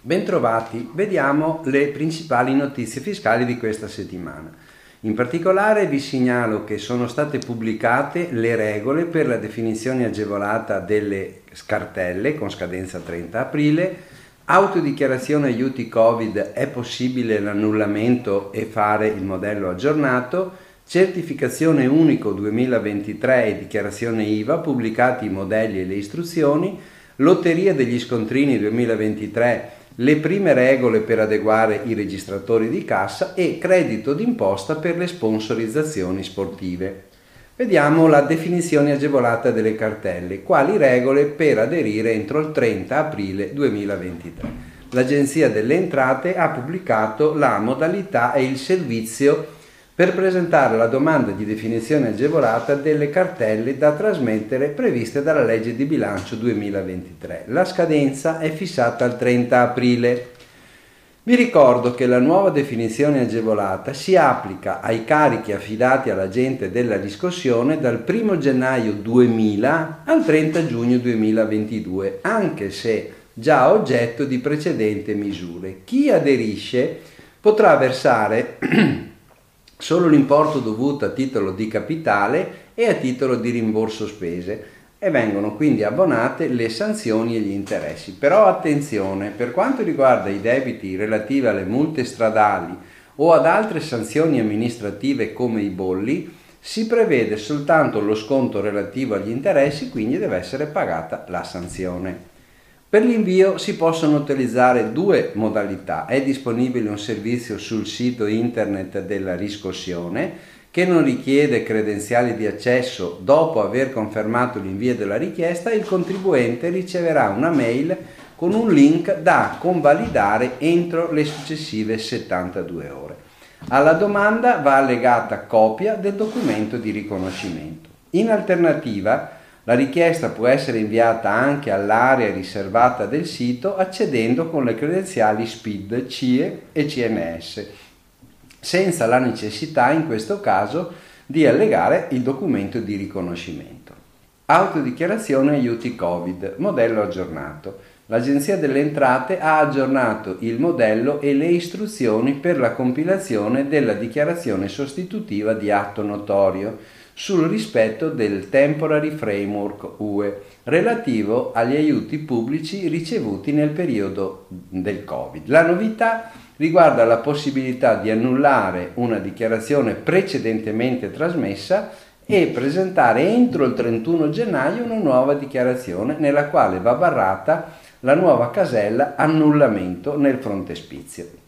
Bentrovati, vediamo le principali notizie fiscali di questa settimana. In particolare vi segnalo che sono state pubblicate le regole per la definizione agevolata delle scartelle con scadenza 30 aprile, autodichiarazione aiuti Covid è possibile l'annullamento e fare il modello aggiornato, certificazione unico 2023 e dichiarazione IVA pubblicati i modelli e le istruzioni, lotteria degli scontrini 2023 le prime regole per adeguare i registratori di cassa e credito d'imposta per le sponsorizzazioni sportive. Vediamo la definizione agevolata delle cartelle, quali regole per aderire entro il 30 aprile 2023. L'Agenzia delle Entrate ha pubblicato la modalità e il servizio per presentare la domanda di definizione agevolata delle cartelle da trasmettere previste dalla legge di bilancio 2023. La scadenza è fissata al 30 aprile. Vi ricordo che la nuova definizione agevolata si applica ai carichi affidati all'agente della riscossione dal 1 gennaio 2000 al 30 giugno 2022, anche se già oggetto di precedenti misure. Chi aderisce potrà versare solo l'importo dovuto a titolo di capitale e a titolo di rimborso spese e vengono quindi abbonate le sanzioni e gli interessi. Però attenzione, per quanto riguarda i debiti relativi alle multe stradali o ad altre sanzioni amministrative come i bolli, si prevede soltanto lo sconto relativo agli interessi, quindi deve essere pagata la sanzione. Per l'invio si possono utilizzare due modalità. È disponibile un servizio sul sito internet della riscossione che non richiede credenziali di accesso. Dopo aver confermato l'invio della richiesta, il contribuente riceverà una mail con un link da convalidare entro le successive 72 ore. Alla domanda va allegata copia del documento di riconoscimento. In alternativa, la richiesta può essere inviata anche all'area riservata del sito accedendo con le credenziali SPID, CIE e CMS, senza la necessità in questo caso di allegare il documento di riconoscimento. Autodichiarazione aiuti Covid, modello aggiornato. L'Agenzia delle Entrate ha aggiornato il modello e le istruzioni per la compilazione della dichiarazione sostitutiva di atto notorio sul rispetto del Temporary Framework UE relativo agli aiuti pubblici ricevuti nel periodo del Covid. La novità riguarda la possibilità di annullare una dichiarazione precedentemente trasmessa e presentare entro il 31 gennaio una nuova dichiarazione nella quale va barrata la nuova casella annullamento nel frontespizio.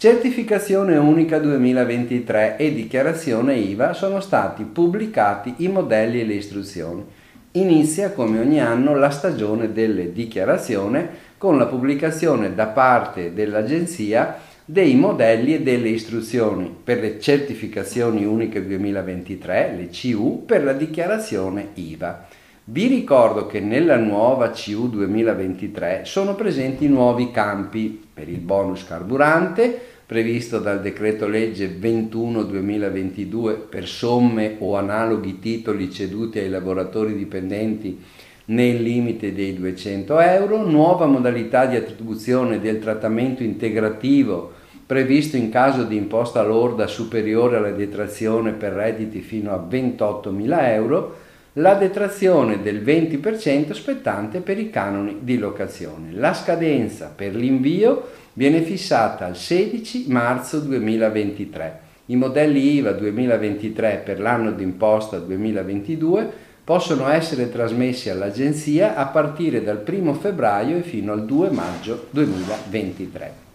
Certificazione unica 2023 e dichiarazione IVA sono stati pubblicati i modelli e le istruzioni. Inizia come ogni anno la stagione delle dichiarazioni con la pubblicazione da parte dell'Agenzia dei modelli e delle istruzioni per le certificazioni uniche 2023, le CU, per la dichiarazione IVA. Vi ricordo che nella nuova CU 2023 sono presenti nuovi campi per il bonus carburante, previsto dal decreto legge 21-2022 per somme o analoghi titoli ceduti ai lavoratori dipendenti nel limite dei 200 euro, nuova modalità di attribuzione del trattamento integrativo previsto in caso di imposta lorda superiore alla detrazione per redditi fino a 28.000 euro, la detrazione del 20% spettante per i canoni di locazione. La scadenza per l'invio viene fissata al 16 marzo 2023. I modelli IVA 2023 per l'anno d'imposta 2022 possono essere trasmessi all'Agenzia a partire dal 1 febbraio e fino al 2 maggio 2023.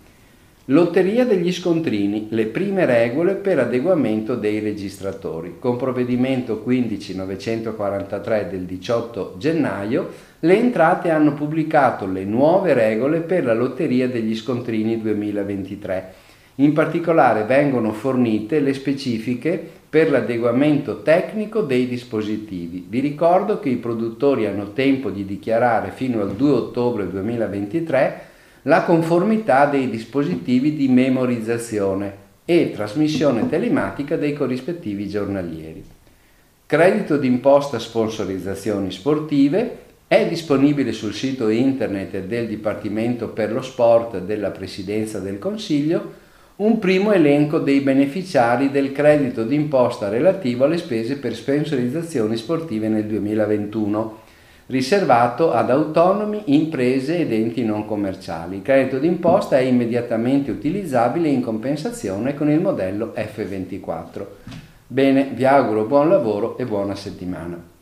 Lotteria degli scontrini, le prime regole per adeguamento dei registratori. Con provvedimento 15943 del 18 gennaio, le entrate hanno pubblicato le nuove regole per la Lotteria degli scontrini 2023. In particolare vengono fornite le specifiche per l'adeguamento tecnico dei dispositivi. Vi ricordo che i produttori hanno tempo di dichiarare fino al 2 ottobre 2023 la conformità dei dispositivi di memorizzazione e trasmissione telematica dei corrispettivi giornalieri. Credito d'imposta sponsorizzazioni sportive è disponibile sul sito internet del Dipartimento per lo Sport della Presidenza del Consiglio un primo elenco dei beneficiari del credito d'imposta relativo alle spese per sponsorizzazioni sportive nel 2021, riservato ad autonomi, imprese ed enti non commerciali. Il credito d'imposta è immediatamente utilizzabile in compensazione con il modello F24. Bene, vi auguro buon lavoro e buona settimana.